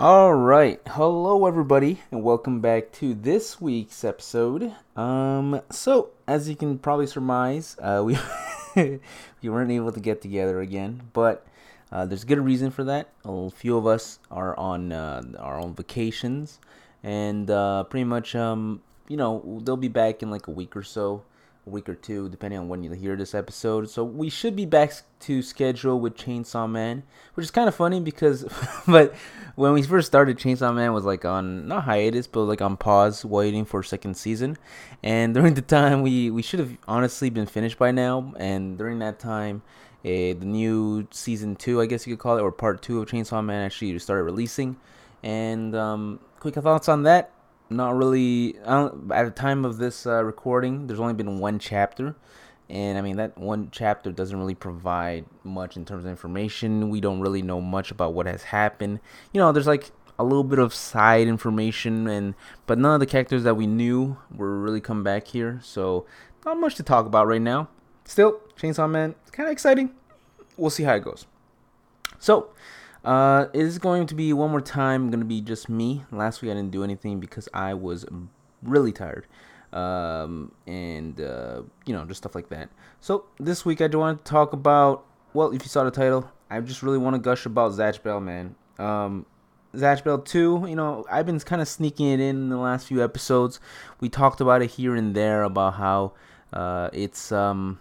All right, hello everybody, and welcome back to this week's episode. Um, so as you can probably surmise, uh, we we weren't able to get together again, but uh, there's a good reason for that. A few of us are on uh, our own vacations, and uh, pretty much, um, you know, they'll be back in like a week or so week or two, depending on when you hear this episode. So we should be back to schedule with Chainsaw Man, which is kind of funny because, but when we first started, Chainsaw Man was like on not hiatus, but like on pause, waiting for second season. And during the time, we we should have honestly been finished by now. And during that time. Uh, the new season two, I guess you could call it, or part two of Chainsaw Man actually started releasing. And um, quick thoughts on that not really. at the time of this uh, recording, there's only been one chapter, and I mean that one chapter doesn't really provide much in terms of information. We don't really know much about what has happened. You know, there's like a little bit of side information, and but none of the characters that we knew were really come back here. So not much to talk about right now. Still, Chainsaw Man, it's kind of exciting. We'll see how it goes. So, uh, it is going to be one more time going to be just me. Last week I didn't do anything because I was really tired. Um, and, uh, you know, just stuff like that. So this week I do want to talk about, well, if you saw the title, I just really want to gush about Zatch Bell, man. Um, Zatch Bell 2, you know, I've been kind of sneaking it in, in the last few episodes. We talked about it here and there about how uh, it's um,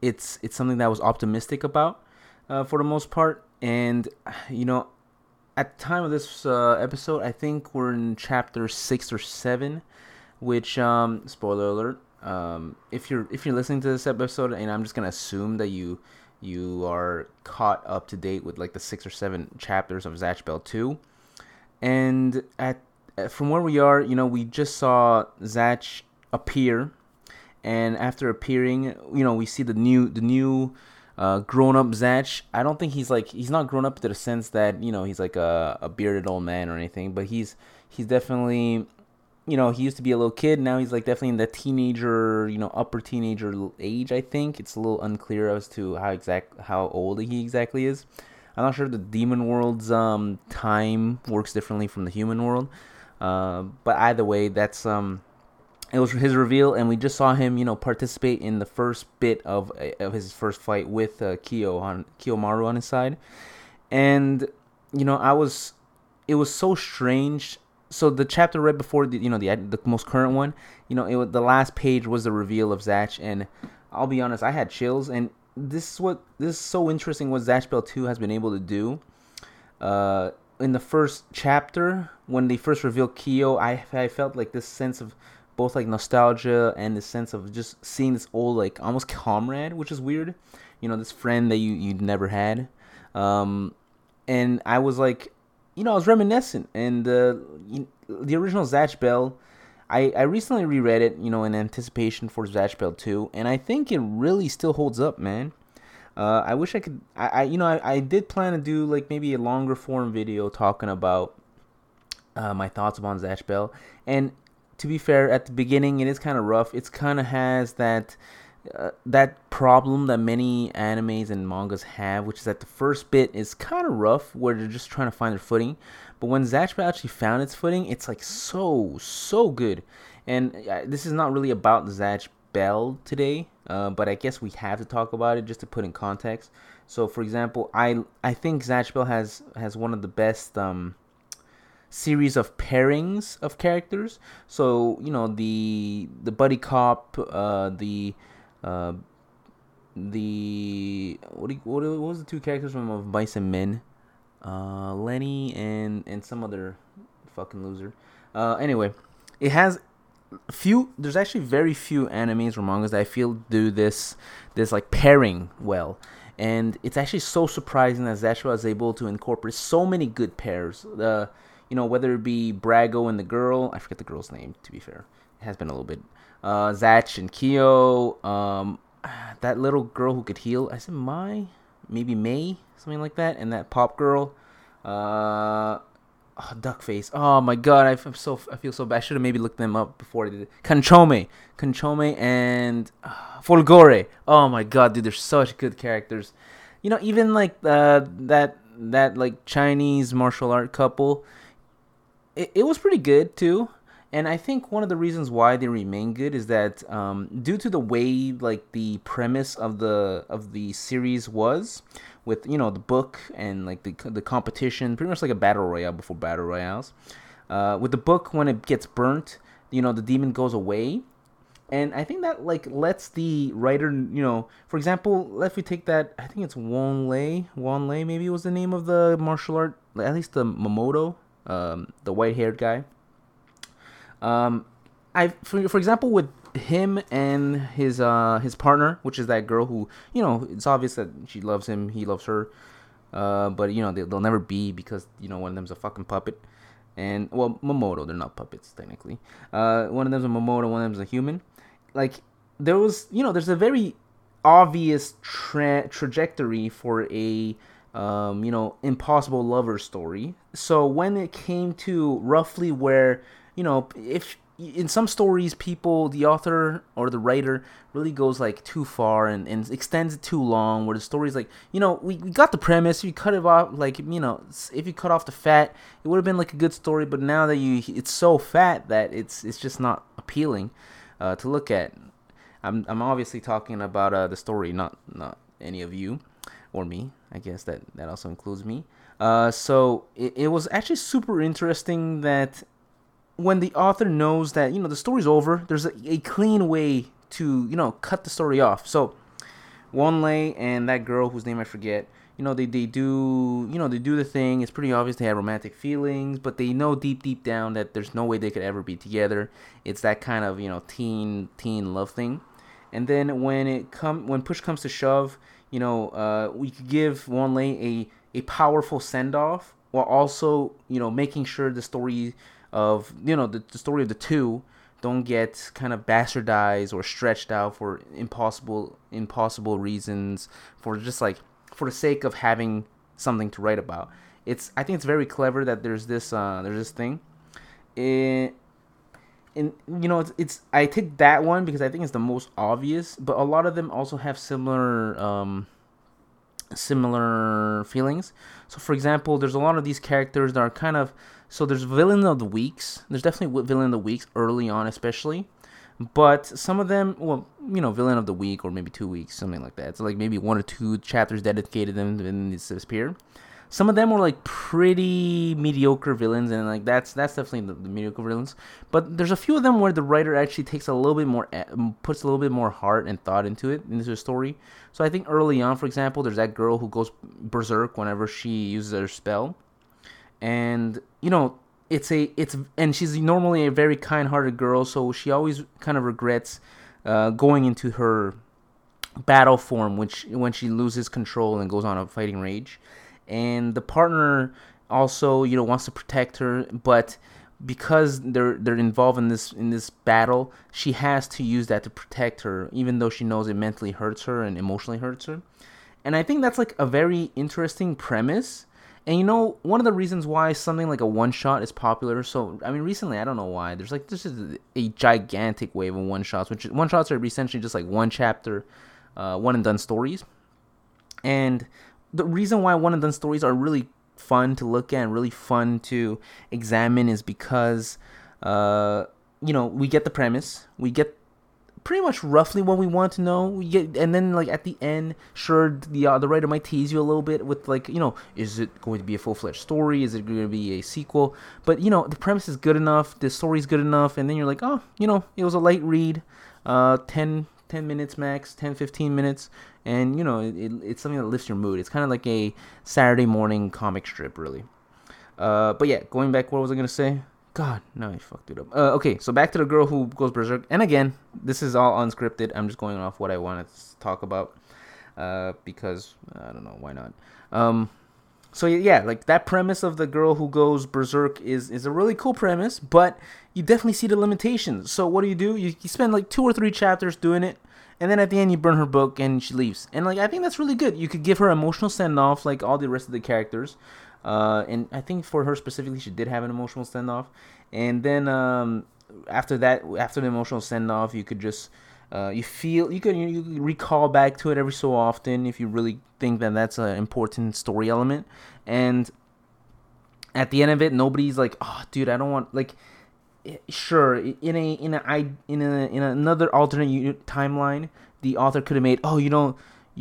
it's it's something that I was optimistic about uh, for the most part and you know at the time of this uh, episode i think we're in chapter six or seven which um spoiler alert um if you're if you're listening to this episode and i'm just gonna assume that you you are caught up to date with like the six or seven chapters of Zatch Bell 2 and at from where we are you know we just saw Zatch appear. And after appearing you know we see the new the new uh, grown up Zatch. I don't think he's like he's not grown up to the sense that you know he's like a, a bearded old man or anything, but he's he's definitely you know he used to be a little kid. Now he's like definitely in the teenager, you know, upper teenager age. I think it's a little unclear as to how exact how old he exactly is. I'm not sure the demon world's um, time works differently from the human world, uh, but either way, that's um it was his reveal, and we just saw him, you know, participate in the first bit of of his first fight with uh, Kyo on Kiyomaru on his side, and you know, I was, it was so strange. So the chapter right before the, you know, the the most current one, you know, it was, the last page was the reveal of Zatch, and I'll be honest, I had chills, and this is what this is so interesting. What Zatch Bell Two has been able to do. Uh, in the first chapter, when they first revealed Kyo, I I felt like this sense of both like nostalgia and the sense of just seeing this old like almost comrade, which is weird. You know, this friend that you you'd never had. Um, and I was like, you know, I was reminiscent, and uh, the original Zatch Bell. I, I recently reread it, you know, in anticipation for Zatch Bell 2, and I think it really still holds up, man. Uh, I wish I could, I, I you know, I, I did plan to do like maybe a longer form video talking about uh, my thoughts upon Zatch Bell, and to be fair, at the beginning it is kind of rough. It's kind of has that uh, that problem that many animes and mangas have, which is that the first bit is kind of rough, where they're just trying to find their footing. But when Zatch Bell actually found its footing, it's like so so good. And uh, this is not really about Zatch Bell today, uh, but I guess we have to talk about it just to put in context. So, for example, I I think Zatch Bell has has one of the best um, series of pairings of characters. So you know the the buddy cop, uh, the uh, the what, you, what, what was the two characters from of Mice and Men? Uh, Lenny and and some other fucking loser. Uh, anyway, it has few. There's actually very few animes or mangas that I feel do this this like pairing well. And it's actually so surprising that Zatch is able to incorporate so many good pairs. The you know, whether it be Brago and the girl, I forget the girl's name, to be fair. It has been a little bit. Uh, Zatch and Kyo, um, that little girl who could heal, I said Mai, maybe May, something like that, and that pop girl, uh, oh, duck face. Oh my god, I, am so I feel so bad. I should have maybe looked them up before I did it. And uh, Folgore. Oh my god, dude, they're such good characters. You know, even like uh, that that like Chinese martial art couple it, it was pretty good too. And I think one of the reasons why they remain good is that um, due to the way like the premise of the of the series was, with you know the book and like the the competition, pretty much like a battle royale before battle royales. Uh, with the book, when it gets burnt, you know the demon goes away, and I think that like lets the writer, you know, for example, let me take that. I think it's Wonrei. Wan Lei maybe was the name of the martial art, at least the Mamodo, um, the white haired guy. Um, I for, for example with him and his uh his partner, which is that girl who you know it's obvious that she loves him, he loves her, uh, but you know they, they'll never be because you know one of them's a fucking puppet, and well Mamodo they're not puppets technically. Uh, one of them's a Mamodo, one of them's a human. Like there was you know there's a very obvious tra- trajectory for a um, you know impossible lover story. So when it came to roughly where you know if in some stories people the author or the writer really goes like too far and, and extends it too long where the story's like you know we, we got the premise you cut it off like you know if you cut off the fat it would have been like a good story but now that you it's so fat that it's it's just not appealing uh, to look at i'm, I'm obviously talking about uh, the story not not any of you or me i guess that that also includes me uh, so it, it was actually super interesting that when the author knows that you know the story's over, there's a, a clean way to you know cut the story off. So Lei and that girl whose name I forget, you know they, they do you know they do the thing. It's pretty obvious they have romantic feelings, but they know deep deep down that there's no way they could ever be together. It's that kind of you know teen teen love thing. And then when it come when push comes to shove, you know uh, we could give Wonrei a a powerful send off while also you know making sure the story of you know the, the story of the two don't get kind of bastardized or stretched out for impossible impossible reasons for just like for the sake of having something to write about. It's i think it's very clever that there's this uh there's this thing. It and you know it's, it's i take that one because i think it's the most obvious but a lot of them also have similar um similar feelings so for example there's a lot of these characters that are kind of so there's villain of the weeks. There's definitely villain of the weeks early on, especially. But some of them, well, you know, villain of the week or maybe two weeks, something like that. So like maybe one or two chapters dedicated to them and then disappear. Some of them were like pretty mediocre villains, and like that's that's definitely the, the, mediocre villains. But there's a few of them where the writer actually takes a little bit more, puts a little bit more heart and thought into it into the story. So I think early on, for example, there's that girl who goes berserk whenever she uses her spell and you know it's a it's and she's normally a very kind-hearted girl so she always kind of regrets uh, going into her battle form which when she loses control and goes on a fighting rage and the partner also you know wants to protect her but because they're they're involved in this in this battle she has to use that to protect her even though she knows it mentally hurts her and emotionally hurts her and i think that's like a very interesting premise and you know, one of the reasons why something like a one shot is popular. So I mean, recently I don't know why. There's like this is a gigantic wave of one shots, which one shots are essentially just like one chapter, uh, one and done stories. And the reason why one and done stories are really fun to look at and really fun to examine is because, uh, you know, we get the premise, we get pretty much roughly what we want to know. We get, and then like at the end, sure, the uh, the writer might tease you a little bit with like, you know, is it going to be a full fledged story? Is it going to be a sequel? But you know, the premise is good enough, the story's good enough, and then you're like, oh, you know, it was a light read, uh, 10, 10 minutes max, 10, 15 minutes, and you know, it, it, it's something that lifts your mood. It's kind of like a Saturday morning comic strip, really. Uh, but yeah, going back, what was I gonna say? God, no, I fucked it up. Uh, okay, so back to the girl who goes berserk. And again, this is all unscripted. I'm just going off what I wanted to talk about uh, because I don't know why not. Um, so yeah, like that premise of the girl who goes berserk is is a really cool premise, but you definitely see the limitations. So what do you do? You, you spend like two or three chapters doing it, and then at the end you burn her book and she leaves. And like I think that's really good. You could give her emotional send off like all the rest of the characters. Uh, and I think for her specifically, she did have an emotional send off. And then um, after that, after the emotional send off, you could just uh, you feel you can you, you recall back to it every so often if you really think that that's an important story element. And at the end of it, nobody's like, oh, dude, I don't want like. Sure, in a in a in a in another alternate timeline, the author could have made, oh, you know,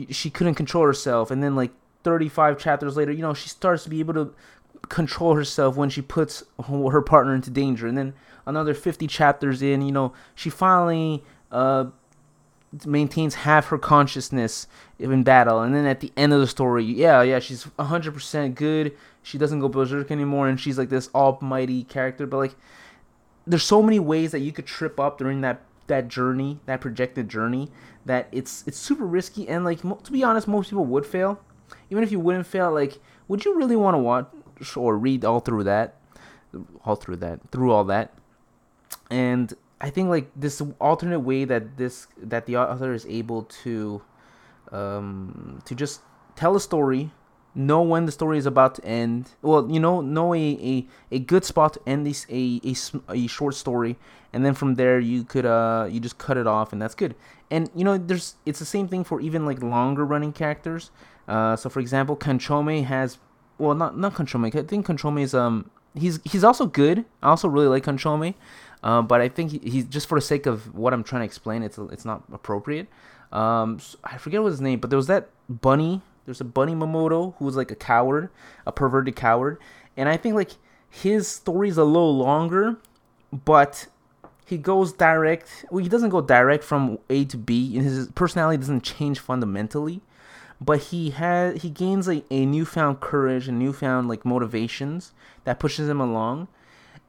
she couldn't control herself, and then like 35 chapters later, you know, she starts to be able to control herself when she puts her partner into danger, and then another 50 chapters in, you know, she finally uh, maintains half her consciousness in battle, and then at the end of the story, yeah, yeah, she's 100% good. She doesn't go berserk anymore, and she's like this almighty character. But like, there's so many ways that you could trip up during that that journey, that projected journey, that it's it's super risky. And like, to be honest, most people would fail. Even if you wouldn't fail, like, would you really want to watch or read all through that, all through that, through all that? And I think like this alternate way that this that the author is able to um to just tell a story know when the story is about to end. Well you know know a a, a good spot to end this a, a, a short story and then from there you could uh you just cut it off and that's good. And you know there's it's the same thing for even like longer running characters. Uh so for example kanchome has well not not kanchome. I think kanchome is um he's he's also good. I also really like kanchome. Uh, but I think he, he's just for the sake of what I'm trying to explain, it's it's not appropriate. Um, so I forget what his name, but there was that bunny. There's a bunny Mamodo who was like a coward, a perverted coward, and I think like his story is a little longer, but he goes direct. Well, he doesn't go direct from A to B, and his personality doesn't change fundamentally. But he has he gains a, a newfound courage and newfound like motivations that pushes him along,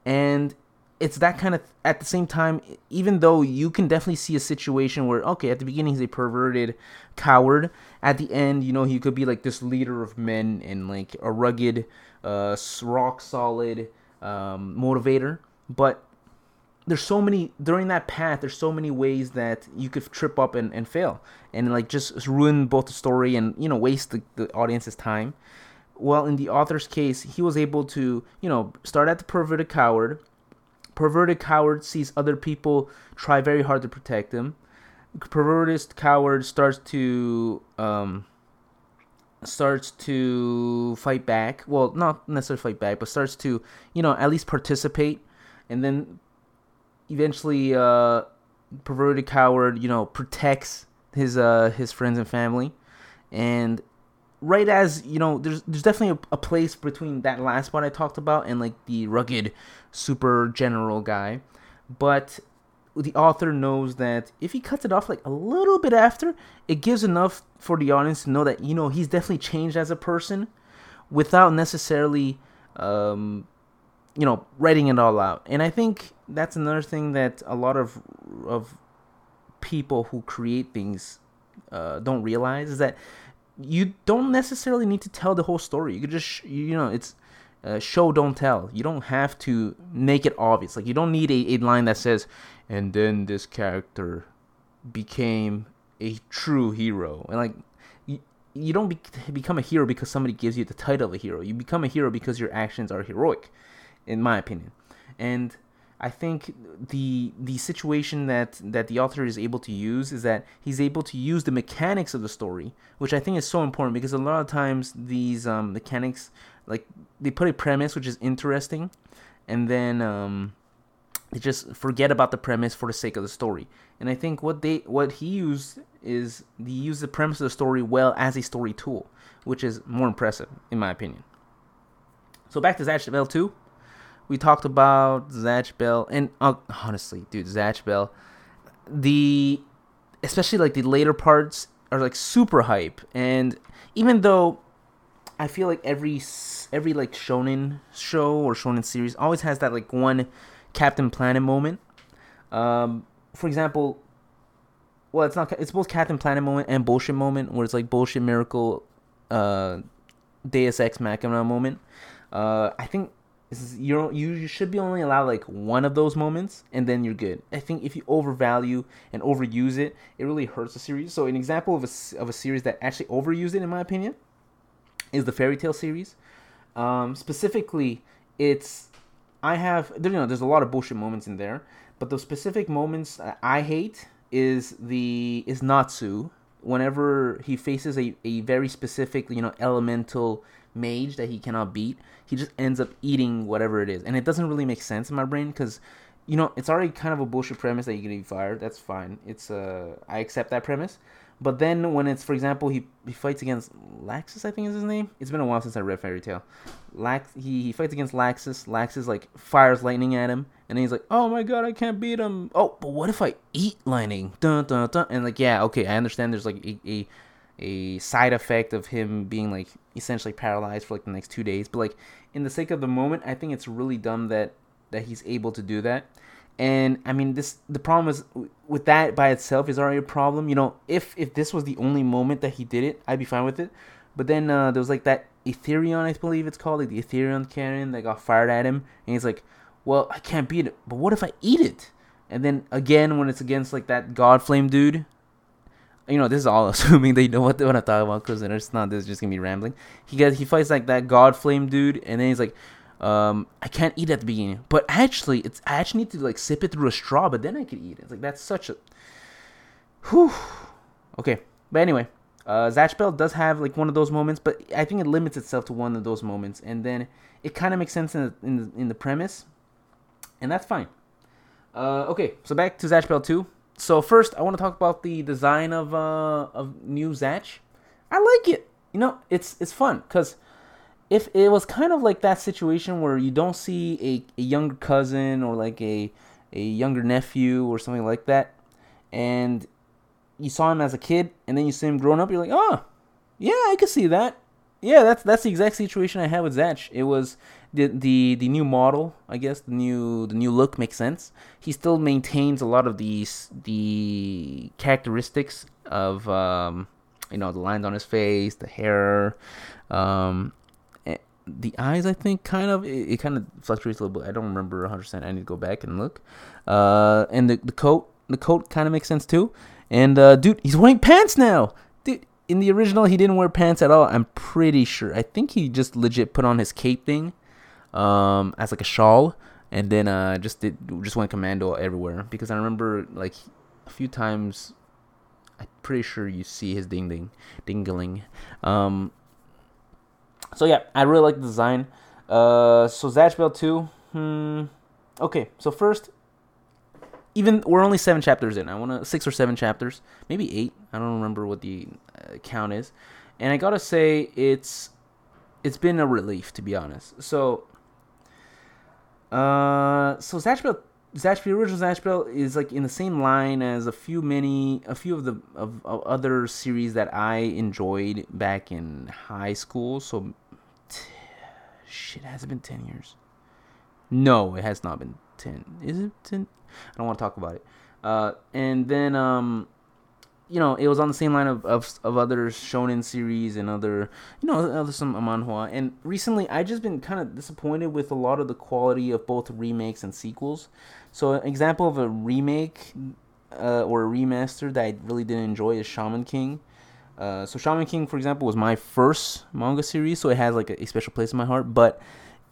and it's that kind of at the same time even though you can definitely see a situation where okay at the beginning he's a perverted coward at the end you know he could be like this leader of men and like a rugged uh rock solid um, motivator. But there's so many during that path there's so many ways that you could trip up and, and fail and like just ruin both the story and you know waste the, the audience's time. Well in the author's case he was able to you know start at the perverted coward Perverted coward sees other people try very hard to protect him. Perverted coward starts to um, starts to fight back. Well, not necessarily fight back, but starts to you know at least participate, and then eventually, uh, perverted coward you know protects his uh his friends and family, and right as you know there's there's definitely a, a, place between that last one i talked about and like the rugged super general guy. But the author knows that if he cuts it off like a little bit after it gives enough for the audience to know that you know he's definitely changed as a person without necessarily um you know writing it all out. And i think that's another thing that a lot of of people who create things uh, don't realize is that you don't necessarily need to tell the whole story. You could just, you know, it's uh, show, don't tell. You don't have to make it obvious. Like, you don't need a, a line that says, and then this character became a true hero. And, like, you, you don't be, become a hero because somebody gives you the title of a hero. You become a hero because your actions are heroic, in my opinion. And I think the the situation that that the author is able to use is that he's able to use the mechanics of the story, which I think is so important because a lot of times these um, mechanics, like they put a premise which is interesting, and then um, they just forget about the premise for the sake of the story. And I think what they what he used is he used the premise of the story well as a story tool, which is more impressive in my opinion. So back to Zatch Bell 2 we talked about Zatch Bell, and uh, honestly, dude, Zatch Bell, the especially like the later parts are like super hype, and even though I feel like every every like shonen show or shonen series always has that like one Captain Planet moment. Um, for example, well, it's not it's both Captain Planet moment and bullshit moment, where it's like bullshit miracle, uh, Deus Ex Machina moment. Uh, I think you you should be only allowed like one of those moments and then you're good. I think if you overvalue and overuse it, it really hurts the series. So an example of a, of a series that actually overused it in my opinion is the Fairy Tail series. Um, specifically, it's I have you know there's a lot of bullshit moments in there, but the specific moments I hate is the is Natsu whenever he faces a, a very specific you know elemental mage that he cannot beat, he just ends up eating whatever it is, and it doesn't really make sense in my brain because you know it's already kind of a bullshit premise that you can be fired. That's fine. It's uh I accept that premise. But then when it's, for example, he, he fights against Laxus, I think is his name. It's been a while since I read Fairy Tail. Lax he, he fights against Laxus. Laxus like fires lightning at him, and then he's like, "Oh my god, I can't beat him." Oh, but what if I eat lightning? Dun dun dun. And like, yeah, okay, I understand. There's like a, a a side effect of him being like essentially paralyzed for like the next two days. But like in the sake of the moment, I think it's really dumb that that he's able to do that. And I mean, this the problem is with that by itself is already a problem. You know, if if this was the only moment that he did it, I'd be fine with it. But then uh, there was like that Etherion, I believe it's called, like the Etherion cannon that got fired at him, and he's like, "Well, I can't beat it, but what if I eat it?" And then again, when it's against like that God Flame dude, you know, this is all assuming they know what they want to talk about because it's not this is just gonna be rambling. He gets he fights like that God Flame dude, and then he's like, um, I can't eat at the beginning, but actually, it's I actually need to like sip it through a straw, but then I can eat it. It's like that's such a, whew. Okay, but anyway, uh, Zatch Bell does have like one of those moments, but I think it limits itself to one of those moments, and then it kind of makes sense in the, in the, in the premise, and that's fine. Uh, okay, so back to Zatch Bell two. So first, I want to talk about the design of uh of new Zatch. I like it. You know, it's it's fun because if it was kind of like that situation where you don't see a, a younger cousin or like a a younger nephew or something like that, and you saw him as a kid and then you see him growing up, you're like, oh, yeah, I can see that. Yeah, that's that's the exact situation I had with Zatch. It was the the the new model, I guess the new the new look makes sense. He still maintains a lot of these the characteristics of um, you know the lines on his face, the hair, um, the eyes i think kind of it, it, kind of fluctuates a little bit. I don't remember 100% i need to go back and look. Uh and the, the coat the coat kind of makes sense too. And uh dude he's wearing pants now! Dude in the original he didn't wear pants at all. I'm pretty sure. I think he just legit put on his cape thing um as like a shawl and then uh just did just went commando everywhere because i remember like a few times i'm pretty sure you see his ding ding dingling um so yeah, I really like the design. Uh, so Zatch Bell 2. Hmm. Okay, so first, even we're only seven chapters in. I want to six or seven chapters, maybe eight. I don't remember what the uh, count is, and I gotta say it's it's been a relief to be honest. So, uh, so Zatch Bell, Zatch original Zatch Bell is like in the same line as a few many, a few of the of, of other series that I enjoyed back in high school. So Shit, has it been 10 years? No, it has not been 10. Is it 10? I don't want to talk about it. Uh, and then, um, you know, it was on the same line of, of, of other shonen series and other, you know, other some manhwa. And recently, I just been kind of disappointed with a lot of the quality of both remakes and sequels. So, an example of a remake uh, or a remaster that I really didn't enjoy is Shaman King. Uh, so Shaman King, for example, was my first manga series, so it has like a, a special place in my heart. But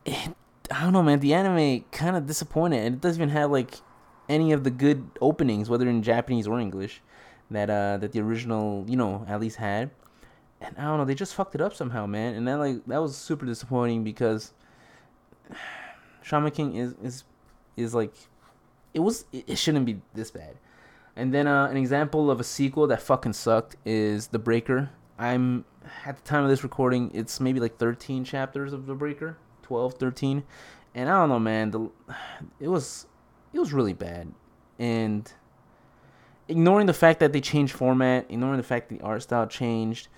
it, I don't know, man. The anime kind of disappointed, and it doesn't even have like any of the good openings, whether in Japanese or English, that uh that the original, you know, at least had. And I don't know, they just fucked it up somehow, man. And that like that was super disappointing because Shaman King is is is like it was it shouldn't be this bad. And then uh, an example of a sequel that fucking sucked is The Breaker. I'm at the time of this recording, it's maybe like 13 chapters of The Breaker, 12, 13. And I don't know, man, the it was it was really bad. And ignoring the fact that they changed format, ignoring the fact the art style changed,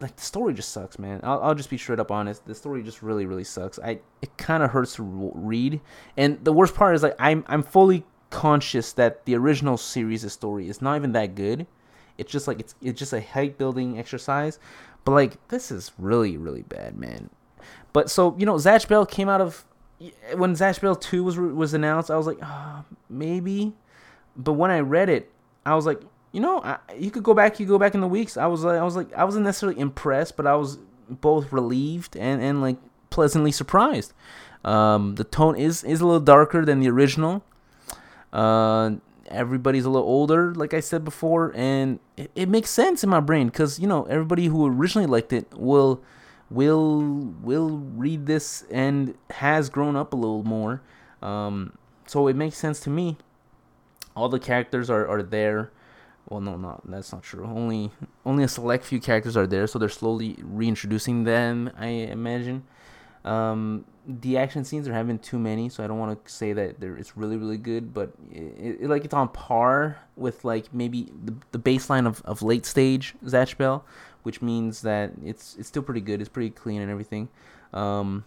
like the story just sucks, man. I'll, I'll just be straight up honest. The story just really, really sucks. I it kind of hurts to read, and the worst part is like I'm I'm fully conscious that the original series' story is not even that good. It's just like it's it's just a hype building exercise. But like this is really really bad, man. But so you know, Zatch Bell came out of when Zatch Bell two was was announced. I was like, oh, maybe. But when I read it, I was like, you know, I, you could go back. You go back in the weeks. I was like, I was like, I wasn't necessarily impressed, but I was both relieved and and like pleasantly surprised. Um, the tone is is a little darker than the original. Uh, everybody's a little older, like I said before, and it, it makes sense in my brain because you know everybody who originally liked it will will will read this and has grown up a little more. Um, so it makes sense to me. All the characters are, are there. Well, no, not that's not true. Only only a select few characters are there, so they're slowly reintroducing them. I imagine. Um, the action scenes are haven't too many, so I don't want to say that it's really really good, but it, it, like it's on par with like maybe the, the baseline of, of late stage Zatch Bell, which means that it's it's still pretty good. It's pretty clean and everything. Um,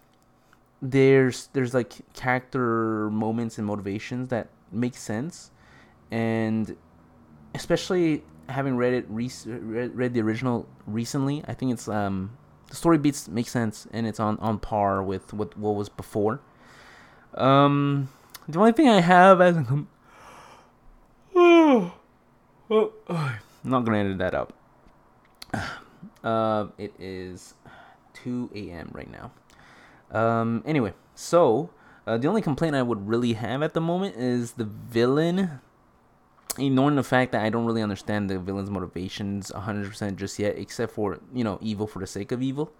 there's there's like character moments and motivations that make sense, and especially having read it re- read, the original recently, I think it's um the story beats make sense and it's on on par with what what was before. Um, the only thing I have as I'm not gonna edit that out. Uh, it is 2 a.m. right now. Um, anyway, so uh, the only complaint I would really have at the moment is the villain ignoring the fact that I don't really understand the villain's motivations 100% just yet, except for, you know, evil for the sake of evil.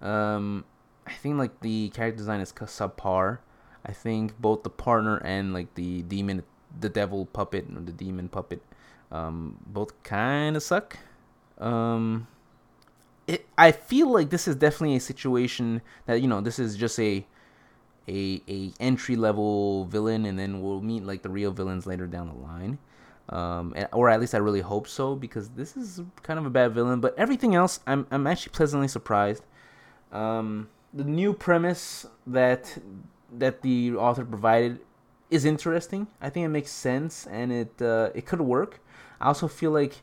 Um, I think, like, the character design is subpar. I think both the partner and, like, the demon, the devil puppet, or the demon puppet, um, both kind of suck. Um, it, I feel like this is definitely a situation that, you know, this is just a a, a entry level villain and then we'll meet like the real villains later down the line um, or at least I really hope so because this is kind of a bad villain. But everything else, I'm I'm actually pleasantly surprised. Um, the new premise that that the author provided is interesting. I think it makes sense and it uh, it could work. I also feel like,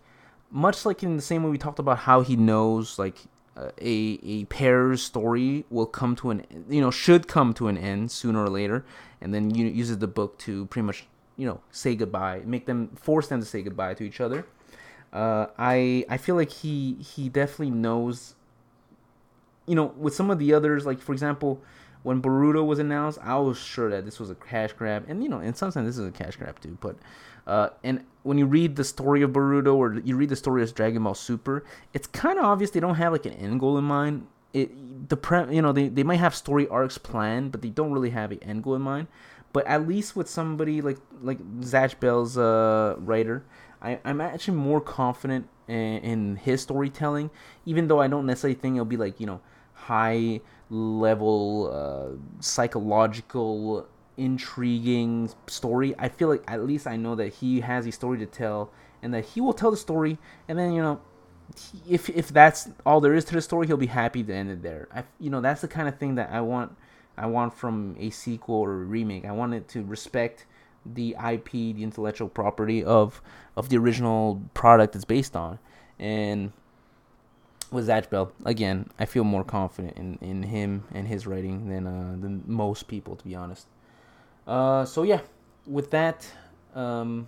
much like in the same way we talked about how he knows like uh, a a pair's story will come to an you know should come to an end sooner or later, and then you uses the book to pretty much you know say goodbye, make them force them to say goodbye to each other. Uh, I I feel like he he definitely knows. You know, with some of the others, like for example, when Boruto was announced, I was sure that this was a cash grab, and you know, in some sense, this is a cash grab too. But uh, and when you read the story of Boruto or you read the story of Dragon Ball Super, it's kind of obvious they don't have like an end goal in mind. It the pre, you know, they they might have story arcs planned, but they don't really have an end goal in mind. But at least with somebody like like Zatch Bell's uh, writer, I, I'm actually more confident in, in his storytelling, even though I don't necessarily think it'll be like you know high level uh, psychological intriguing story. I feel like at least I know that he has a story to tell, and that he will tell the story, and then you know, if if that's all there is to the story, he'll be happy to end it there. I, you know, that's the kind of thing that I want I want from a sequel or a remake. I want it to respect the IP, the intellectual property of of the original product it's based on. And with Zatch Bell, again, I feel more confident in, in him and his writing than uh, than most people, to be honest. Uh, so yeah, with that, um,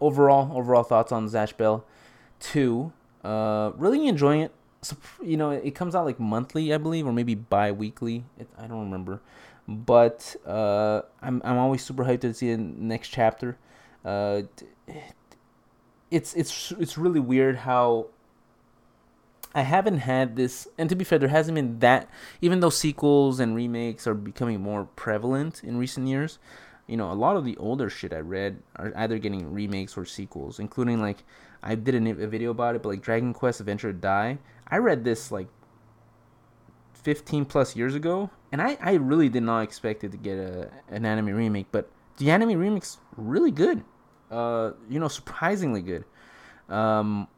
overall overall thoughts on Zatch Bell two. Uh, really enjoying it you know, it comes out like monthly, I believe, or maybe bi-weekly. It, I don't remember, but uh, I'm I'm always super hyped to see the next chapter. Uh, it's it's it's really weird how I haven't had this, and to be fair, there hasn't been that. Even though sequels and remakes are becoming more prevalent in recent years, you know, a lot of the older shit I read are either getting remakes or sequels, including like I did a, a video about it, but like Dragon Quest Adventure Dai, I read this like 15 plus years ago, and I, I really did not expect it to get a an anime remake, but the anime remake's really good. Uh, you know, surprisingly good. Um,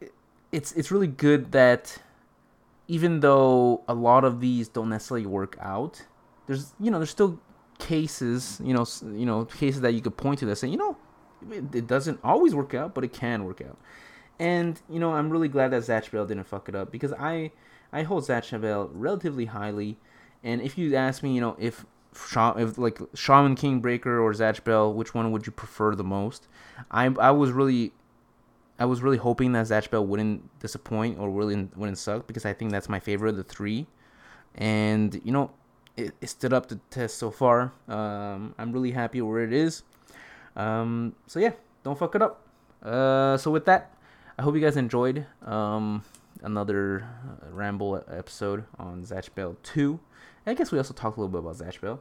it, it's it's really good that even though a lot of these don't necessarily work out, there's you know there's still cases you know you know cases that you could point to that say you know it, doesn't always work out, but it can work out. And you know, I'm really glad that Zatch Bell didn't fuck it up because I I hold Zatch Bell relatively highly. And if you ask me, you know, if if like Shaman King Breaker or Zatch Bell, which one would you prefer the most? I I was really I was really hoping that Zatch Bell wouldn't disappoint or really wouldn't suck because I think that's my favorite of the three. And you know, it, it stood up to test so far. Um, I'm really happy where it is. Um, so yeah, don't fuck it up. Uh, so with that, I hope you guys enjoyed. Um, another uh, ramble episode on Zatch Bell 2. I guess we also talked a little bit about Zatch Bell.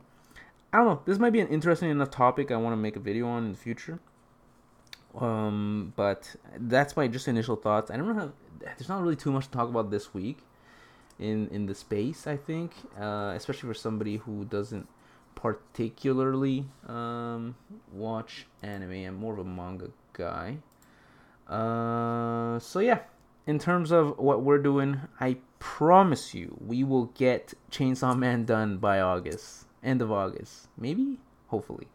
I don't know. This might be an interesting enough topic I want to make a video on in the future. Um, but that's my just initial thoughts. I don't know. How, There's not really too much to talk about this week in in the space. I think, uh, especially for somebody who doesn't particularly um, watch anime. I'm more of a manga guy. Uh, so yeah, in terms of what we're doing, I promise you we will get Chainsaw Man done by August, end of August, maybe, hopefully,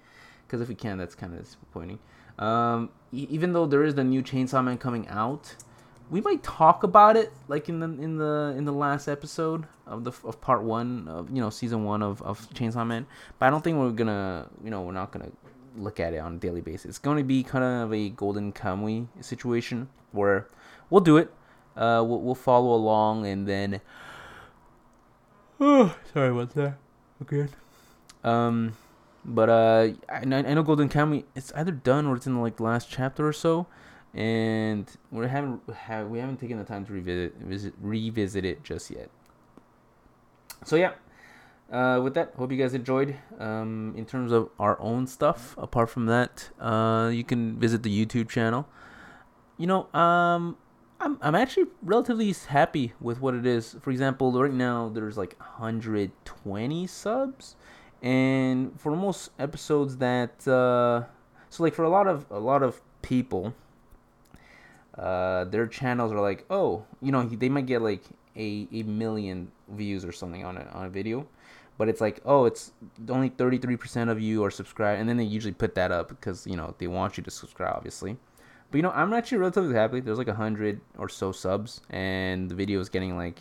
because if we can, that's kind of disappointing. Um, e- even though there is the new Chainsaw Man coming out, we might talk about it like in the in the in the last episode of the of part one of you know season one of of Chainsaw Man. But I don't think we're gonna you know we're not gonna look at it on a daily basis. It's going to be kind of a Golden Kamuy situation where we'll do it. Uh, we'll, we'll follow along and then. Oh, sorry what's that. Okay. Um, but uh, I, I know Golden Kamuy. It's either done or it's in like the last chapter or so, and we haven't have we haven't taken the time to revisit visit, revisit it just yet. So yeah, uh, with that, hope you guys enjoyed. Um, in terms of our own stuff, apart from that, uh, you can visit the YouTube channel. You know, um, I'm I'm actually relatively happy with what it is. For example, right now there's like 120 subs, and for most episodes that, uh, so like for a lot of a lot of people, uh, their channels are like, oh, you know, they might get like a, a million views or something on a on a video but it's like oh it's only 33% of you are subscribed and then they usually put that up because you know they want you to subscribe obviously. But you know i'm actually relatively happy. There's like a hundred or so subs and the video is getting like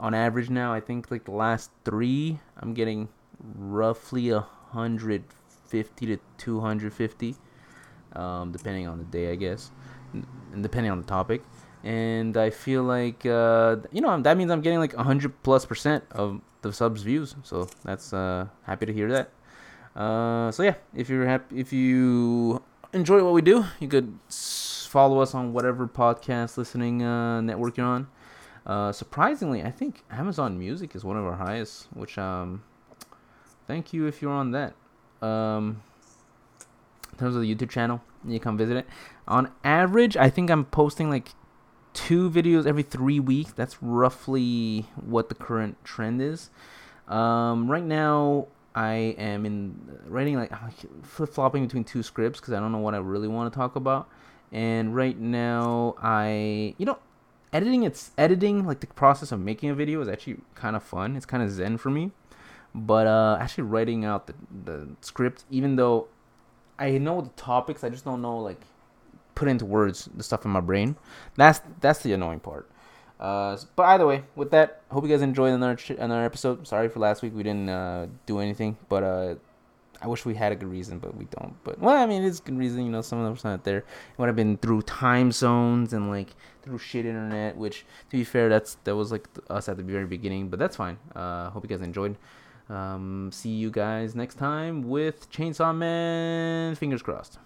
on average now i think like the last three i'm getting roughly a hundred fifty to 250 um, depending on the day i guess and depending on the topic and I feel like uh, you know that means I'm getting like hundred plus percent of the subs views. So that's uh, happy to hear that. Uh, so yeah, if you're happy, if you enjoy what we do, you could follow us on whatever podcast listening uh, network you're on. Uh, surprisingly, I think Amazon Music is one of our highest, which um, thank you if you're on that. Um, in terms of the YouTube channel, you come visit it. On average, I think I'm posting like two videos every three weeks. That's roughly what the current trend is. Um, right now, I am in writing like flip flopping between two scripts because I don't know what I really want to talk about. And right now, I you know, editing it's editing like the process of making a video is actually kind of fun. It's kind of zen for me. But uh, actually writing out the the script, even though I know the topics, I just don't know like put into words the stuff in my brain. That's that's the annoying part. Uh, but either way, with that, hope you guys enjoyed another another episode. Sorry for last week we didn't uh, do anything, but uh, I wish we had a good reason, but we don't. But well, I mean, it's a good reason. You know, some of us not there. It would have been through time zones and like through shit internet. Which, to be fair, that's that was like us at the very beginning. But that's fine. Uh, hope you guys enjoyed. Um, see you guys next time with Chainsaw Man. Fingers crossed.